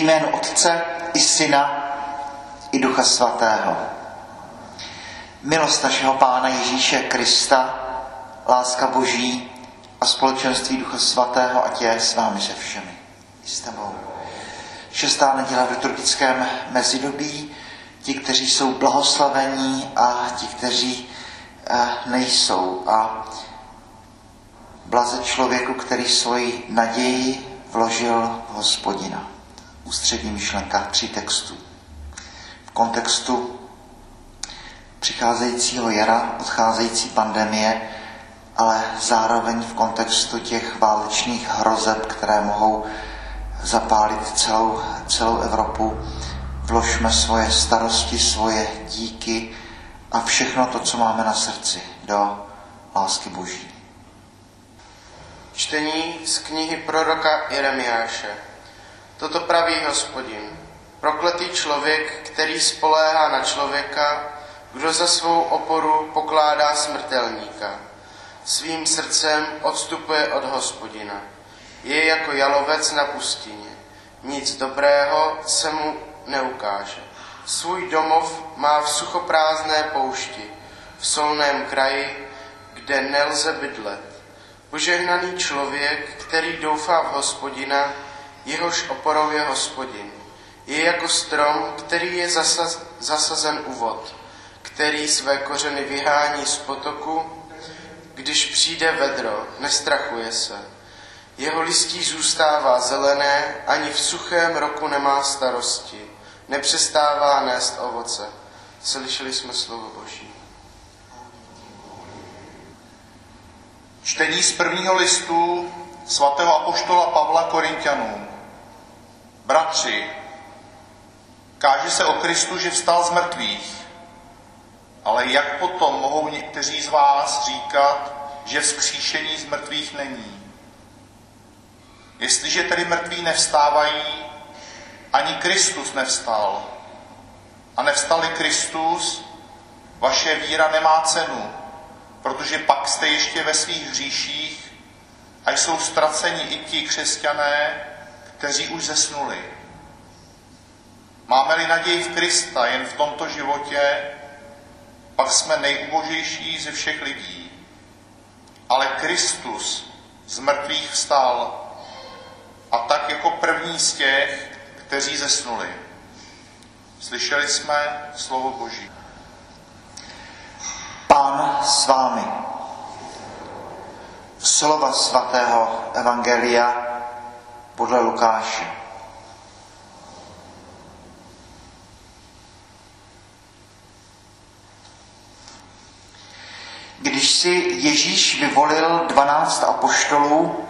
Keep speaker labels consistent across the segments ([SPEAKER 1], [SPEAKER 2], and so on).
[SPEAKER 1] jménu Otce i Syna i Ducha Svatého. Milost našeho Pána Ježíše Krista, láska Boží a společenství Ducha Svatého, ať je s vámi se všemi. S tebou. Šestá neděle v liturgickém mezidobí, ti, kteří jsou blahoslavení a ti, kteří eh, nejsou. A blaze člověku, který svoji naději vložil v hospodina. Ústřední myšlenka tří textů. V kontextu přicházejícího jara, odcházející pandemie, ale zároveň v kontextu těch válečných hrozeb, které mohou zapálit celou, celou Evropu. Vložme svoje starosti, svoje díky a všechno to, co máme na srdci, do lásky Boží.
[SPEAKER 2] Čtení z knihy proroka Jeremiáše. Toto praví hospodin. Prokletý člověk, který spoléhá na člověka, kdo za svou oporu pokládá smrtelníka. Svým srdcem odstupuje od hospodina. Je jako jalovec na pustině. Nic dobrého se mu neukáže. Svůj domov má v suchoprázdné poušti, v solném kraji, kde nelze bydlet. Požehnaný člověk, který doufá v hospodina, jehož oporou je hospodin. Je jako strom, který je zasaz, zasazen u vod, který své kořeny vyhání z potoku, když přijde vedro, nestrachuje se. Jeho listí zůstává zelené, ani v suchém roku nemá starosti, nepřestává nést ovoce. Slyšeli jsme slovo Boží.
[SPEAKER 3] Čtení z prvního listu svatého apoštola Pavla Korintianům. Bratři, káže se o Kristu, že vstal z mrtvých, ale jak potom mohou někteří z vás říkat, že vzkříšení z mrtvých není? Jestliže tedy mrtví nevstávají, ani Kristus nevstal. A nevstali Kristus, vaše víra nemá cenu protože pak jste ještě ve svých hříších a jsou ztraceni i ti křesťané, kteří už zesnuli. Máme-li naději v Krista jen v tomto životě, pak jsme nejubožejší ze všech lidí. Ale Kristus z mrtvých vstal a tak jako první z těch, kteří zesnuli. Slyšeli jsme slovo Boží.
[SPEAKER 1] Pán s vámi. Slova svatého Evangelia podle Lukáše. Když si Ježíš vyvolil dvanáct apoštolů,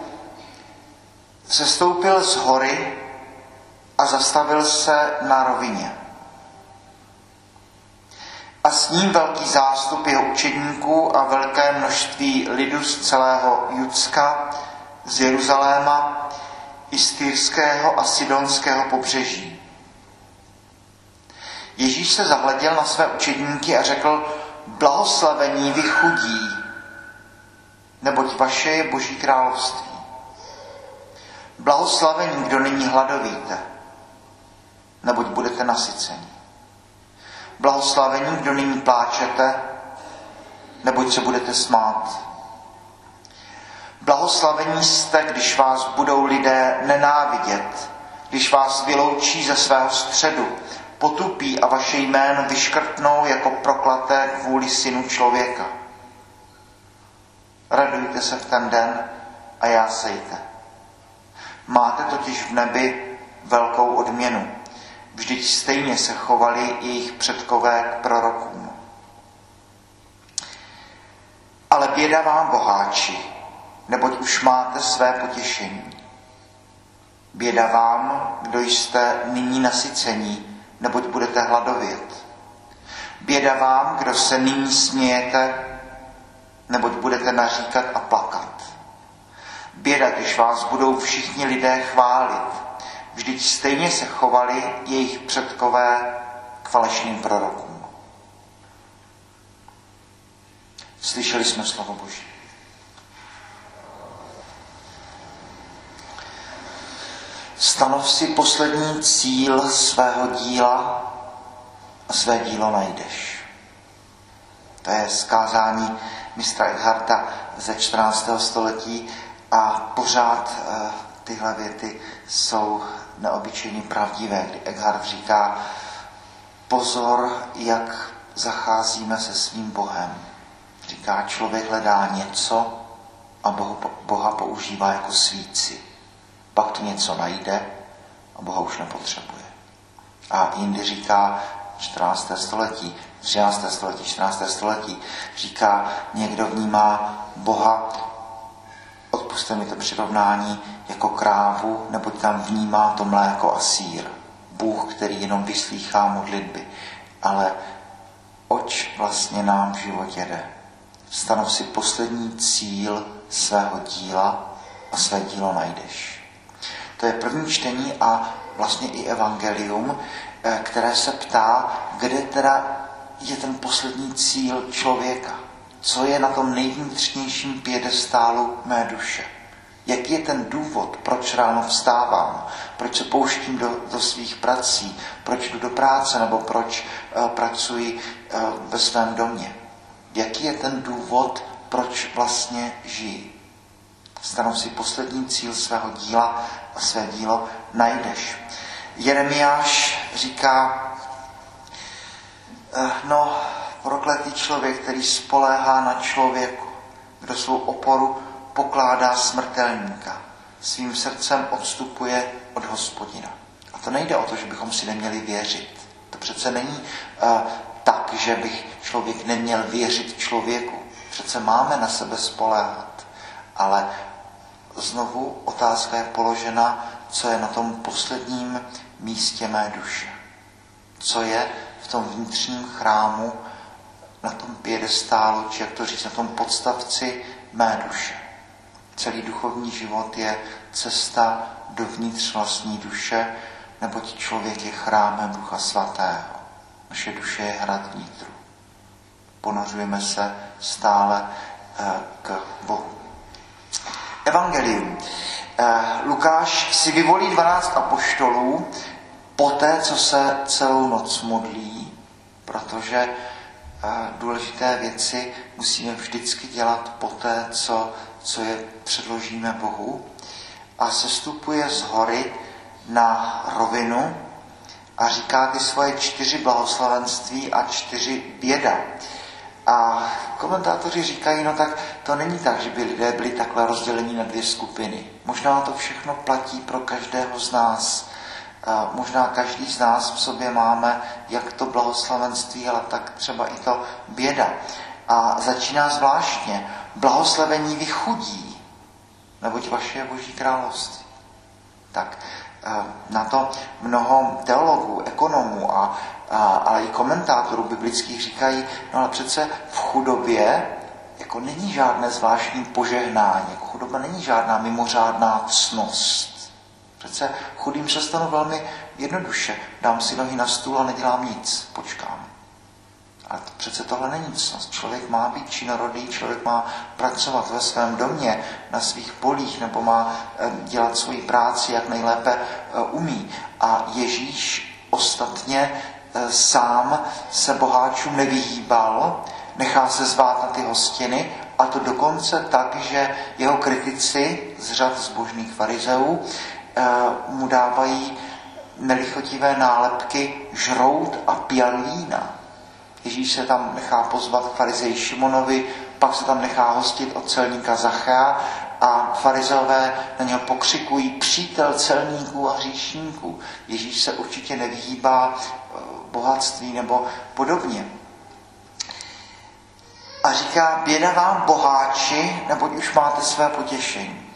[SPEAKER 1] sestoupil z hory a zastavil se na rovině a s ním velký zástup jeho učedníků a velké množství lidu z celého Judska, z Jeruzaléma, i z Týrského a Sidonského pobřeží. Ježíš se zahleděl na své učedníky a řekl, blahoslavení vy chudí, neboť vaše je Boží království. Blahoslavení, kdo nyní hladovíte, neboť budete nasyceni. Blahoslavení, kdo nyní pláčete, neboť se budete smát. Blahoslavení jste, když vás budou lidé nenávidět, když vás vyloučí ze svého středu, potupí a vaše jméno vyškrtnou jako proklaté kvůli synu člověka. Radujte se v ten den a jásejte. Máte totiž v nebi velkou odměnu. Vždyť stejně se chovali jejich předkové k prorokům. Ale běda vám, boháči, neboť už máte své potěšení. Běda vám, kdo jste nyní nasycení, neboť budete hladovět. Běda vám, kdo se nyní smějete, neboť budete naříkat a plakat. Běda, když vás budou všichni lidé chválit, Vždyť stejně se chovali jejich předkové k falešným prorokům. Slyšeli jsme slovo Boží. Stanov si poslední cíl svého díla a své dílo najdeš. To je zkázání mistra Edharta ze 14. století a pořád eh, tyhle věty jsou neobyčejně pravdivé, kdy Eckhart říká, pozor, jak zacházíme se svým Bohem. Říká, člověk hledá něco a Boha používá jako svíci. Pak to něco najde a Boha už nepotřebuje. A jindy říká 14. století, 13. století, 14. století, říká, někdo vnímá Boha, odpuste mi to přirovnání, jako krávu, neboť tam vnímá to mléko a sír. Bůh, který jenom vyslýchá modlitby. Ale oč vlastně nám v životě jde? Stanov si poslední cíl svého díla a své dílo najdeš. To je první čtení a vlastně i evangelium, eh, které se ptá, kde teda je ten poslední cíl člověka. Co je na tom nejvnitřnějším pědestálu mé duše. Jaký je ten důvod, proč ráno vstávám, proč se pouštím do, do svých prací, proč jdu do práce nebo proč uh, pracuji uh, ve svém domě. Jaký je ten důvod, proč vlastně žiji. Stanov si poslední cíl svého díla své dílo najdeš. Jeremiáš říká, eh, no, prokletý člověk, který spoléhá na člověku, kdo svou oporu pokládá smrtelníka. Svým srdcem odstupuje od hospodina. A to nejde o to, že bychom si neměli věřit. To přece není uh, tak, že bych člověk neměl věřit člověku. Přece máme na sebe spoléhat. Ale znovu otázka je položena, co je na tom posledním místě mé duše. Co je v tom vnitřním chrámu, na tom pědestálu, či jak to říct, na tom podstavci mé duše. Celý duchovní život je cesta dovnitř vlastní duše, neboť člověk je chrámem Ducha Svatého. Naše duše je hrad vnitru. Ponořujeme se stále eh, k Bohu. Evangelium. Eh, Lukáš si vyvolí 12 apoštolů poté, co se celou noc modlí, protože důležité věci musíme vždycky dělat poté, co, co je předložíme Bohu. A sestupuje z hory na rovinu a říká ty svoje čtyři blahoslavenství a čtyři běda. A komentátoři říkají, no tak to není tak, že by lidé byli takhle rozděleni na dvě skupiny. Možná to všechno platí pro každého z nás. Možná každý z nás v sobě máme jak to blahoslavenství, ale tak třeba i to běda. A začíná zvláštně. Blahoslavení vychudí, neboť vaše je Boží království. Tak eh, na to mnoho teologů, ekonomů a, a, ale i komentátorů biblických říkají, no ale přece v chudobě jako není žádné zvláštní požehnání, jako chudoba není žádná mimořádná cnost. Přece chudým se stanu velmi jednoduše. Dám si nohy na stůl a nedělám nic, počkám. Ale to přece tohle není nic. Člověk má být činorodý, člověk má pracovat ve svém domě, na svých polích, nebo má eh, dělat svoji práci, jak nejlépe eh, umí. A Ježíš ostatně sám se boháčům nevyhýbal, nechá se zvát na ty hostiny, a to dokonce tak, že jeho kritici z řad zbožných farizeů Eh, mu dávají nelichotivé nálepky žrout a pijan vína. Ježíš se tam nechá pozvat k farizeji Šimonovi, pak se tam nechá hostit od celníka Zachea a farizové na něho pokřikují přítel celníků a hříšníků. Ježíš se určitě nevyhýbá eh, bohatství nebo podobně. A říká, běda vám boháči, neboť už máte své potěšení.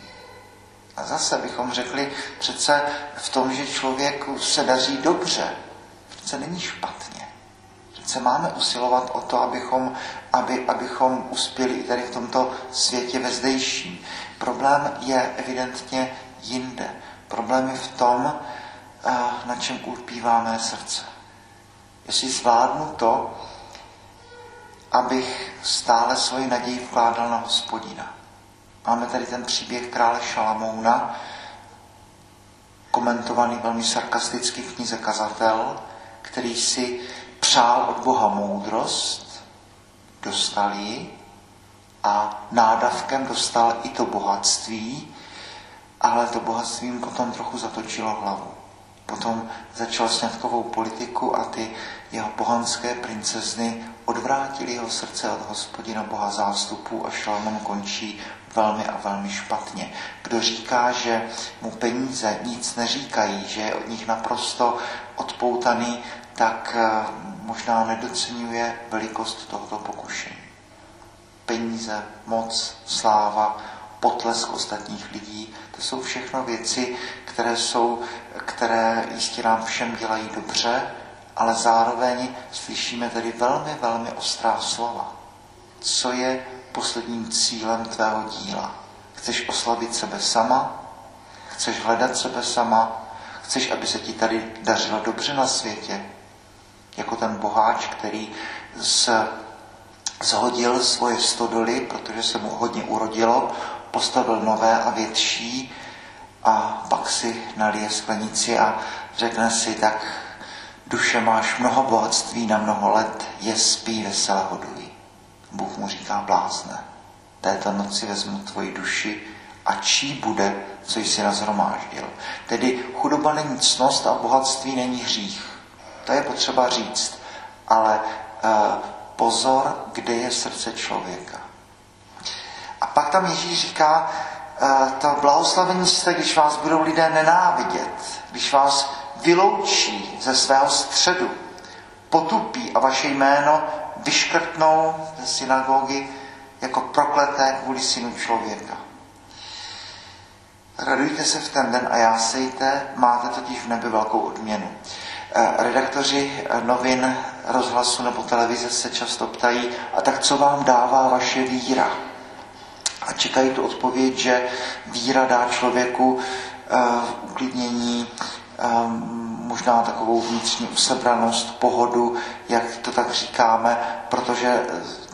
[SPEAKER 1] A zase bychom řekli, přece v tom, že člověku se daří dobře, přece není špatně. Přece máme usilovat o to, abychom, aby, abychom uspěli i tady v tomto světě vezdejším. Problém je evidentně jinde. Problém je v tom, eh, na čem ulpívá mé srdce. Jestli zvládnu to, abych stále svoji naději vkládal na hospodina Máme tady ten příběh krále Šalamouna, komentovaný velmi sarkasticky v knize Kazatel, který si přál od Boha moudrost, dostal ji a nádavkem dostal i to bohatství, ale to bohatství mu potom trochu zatočilo hlavu. Potom začal sňatkovou politiku a ty jeho pohanské princezny odvrátili jeho srdce od hospodina Boha zástupů a šalmon končí velmi a velmi špatně. Kdo říká, že mu peníze nic neříkají, že je od nich naprosto odpoutaný, tak eh, možná nedocenuje velikost tohoto pokušení. Peníze, moc, sláva, potlesk ostatních lidí, to jsou všechno věci, které, jsou, které jistě nám všem dělají dobře, ale zároveň slyšíme tedy velmi, velmi ostrá slova. Co je posledním cílem tvého díla? Chceš oslavit sebe sama? Chceš hledat sebe sama? Chceš, aby se ti tady dařilo dobře na světě? Jako ten boháč, který z, zhodil svoje stodoly, protože se mu hodně urodilo, postavil nové a větší a pak si nalije sklenici a řekne si, tak duše máš mnoho bohatství na mnoho let, je spí veselé hoduj. Bůh mu říká blázne. Této noci vezmu tvoji duši a čí bude, co jsi nazhromáždil. Tedy chudoba není cnost a bohatství není hřích. To je potřeba říct. Ale e, pozor, kde je srdce člověka. Pak tam Ježíš říká, e, to blahoslavení jste, když vás budou lidé nenávidět, když vás vyloučí ze svého středu, potupí a vaše jméno vyškrtnou ze synagogy jako prokleté kvůli synu člověka. Radujte se v ten den a jásejte, máte totiž v nebi velkou odměnu. Eh, redaktoři novin, rozhlasu nebo televize se často ptají, a tak co vám dává vaše víra? A čekají tu odpověď, že víra dá člověku uh, uklidnění, um, možná takovou vnitřní usebranost, pohodu, jak to tak říkáme, protože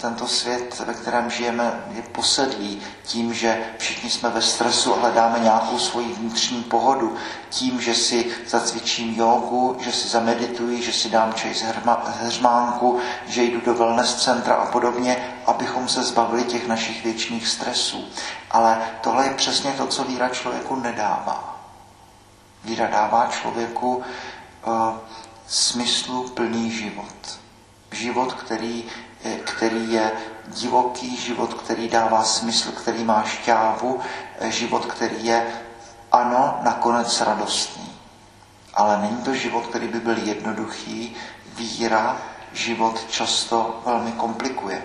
[SPEAKER 1] tento svět, ve kterém žijeme, je posedlý tím, že všichni jsme ve stresu a hledáme nějakou svoji vnitřní pohodu. Tím, že si zacvičím jogu, že si zamedituji, že si dám čaj z hřmánku, že jdu do wellness centra a podobně, abychom se zbavili těch našich věčných stresů. Ale tohle je přesně to, co víra člověku nedává. Víra dává člověku uh, smyslu plný život. Život, který, který je divoký, život, který dává smysl, který má šťávu, eh, život, který je, ano, nakonec radostný. Ale není to život, který by byl jednoduchý. Víra život často velmi komplikuje.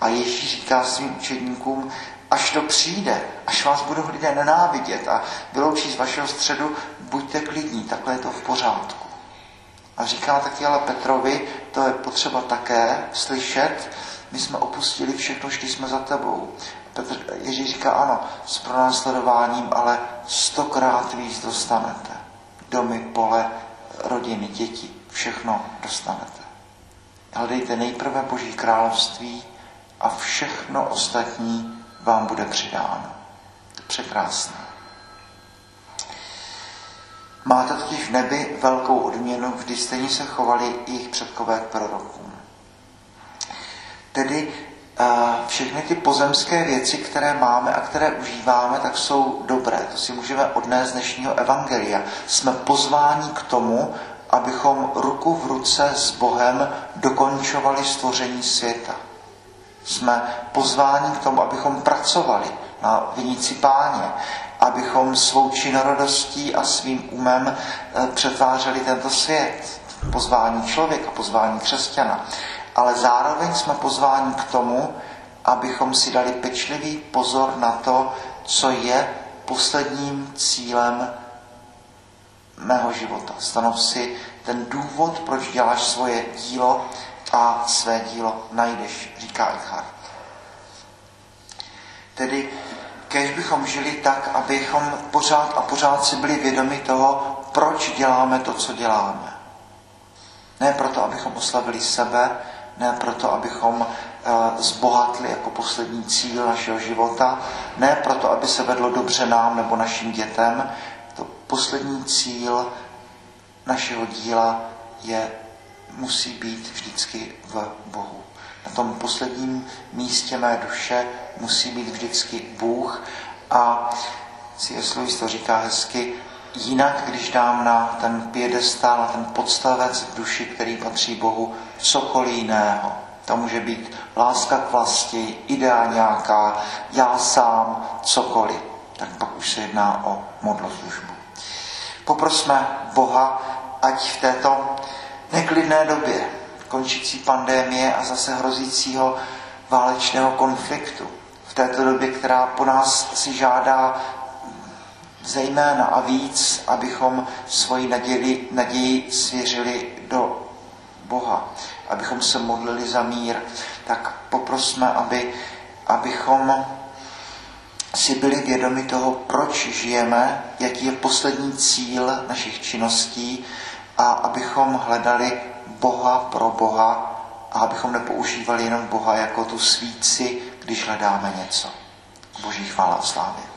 [SPEAKER 1] A Ježíš říká svým učedníkům, až to přijde, až vás budou lidé nenávidět a vyloučí z vašeho středu, buďte klidní, takhle je to v pořádku. A říká taky ale Petrovi, to je potřeba také slyšet, my jsme opustili všechno, šli jsme za tebou. Petr, Ježíš říká, ano, s pronásledováním, ale stokrát víc dostanete. Domy, pole, rodiny, děti, všechno dostanete. Hledejte nejprve Boží království a všechno ostatní vám bude přidáno. Překrásné. Máte totiž v nebi velkou odměnu, vždy stejně se chovali jejich předkové k prorokům. Tedy eh, všechny ty pozemské věci, které máme a které užíváme, tak jsou dobré. To si můžeme odnést z dnešního evangelia. Jsme pozváni k tomu, abychom ruku v ruce s Bohem dokončovali stvoření světa jsme pozváni k tomu, abychom pracovali na vinici páně, abychom svou činorodostí a svým umem eh, přetvářeli tento svět. Pozvání člověka, pozvání křesťana. Ale zároveň jsme pozváni k tomu, abychom si dali pečlivý pozor na to, co je posledním cílem mého života. Stanov si ten důvod, proč děláš svoje dílo, a své dílo najdeš, říká Eckhart. Tedy kež bychom žili tak, abychom pořád a pořád si byli vědomi toho, proč děláme to, co děláme. Ne proto, abychom oslavili sebe, ne proto, abychom uh, zbohatli jako poslední cíl našeho života, ne proto, aby se vedlo dobře nám nebo našim dětem, to poslední cíl našeho díla je, musí být vždycky v Bohu. Na tom posledním místě mé duše musí být vždycky Bůh a C.S. Lewis to říká hezky, jinak, když dám na ten piedestál, na ten podstavec v duši, který patří Bohu, cokoliv jiného. To může být láska k vlasti, idea nějaká, já sám, cokoliv. Tak pak už se jedná o modloslužbu. Poprosme Boha, ať v této neklidné době končící pandémie a zase hrozícího válečného konfliktu, v této době, která po nás si žádá zejména a víc, abychom svoji naději, naději svěřili do Boha, abychom se modlili za mír, tak poprosme, aby, abychom si byli vědomi toho, proč žijeme, jaký je poslední cíl našich činností a abychom hledali Boha pro Boha a abychom nepoužívali jenom Boha jako tu svíci, když hledáme něco. Boží chvála a slávě.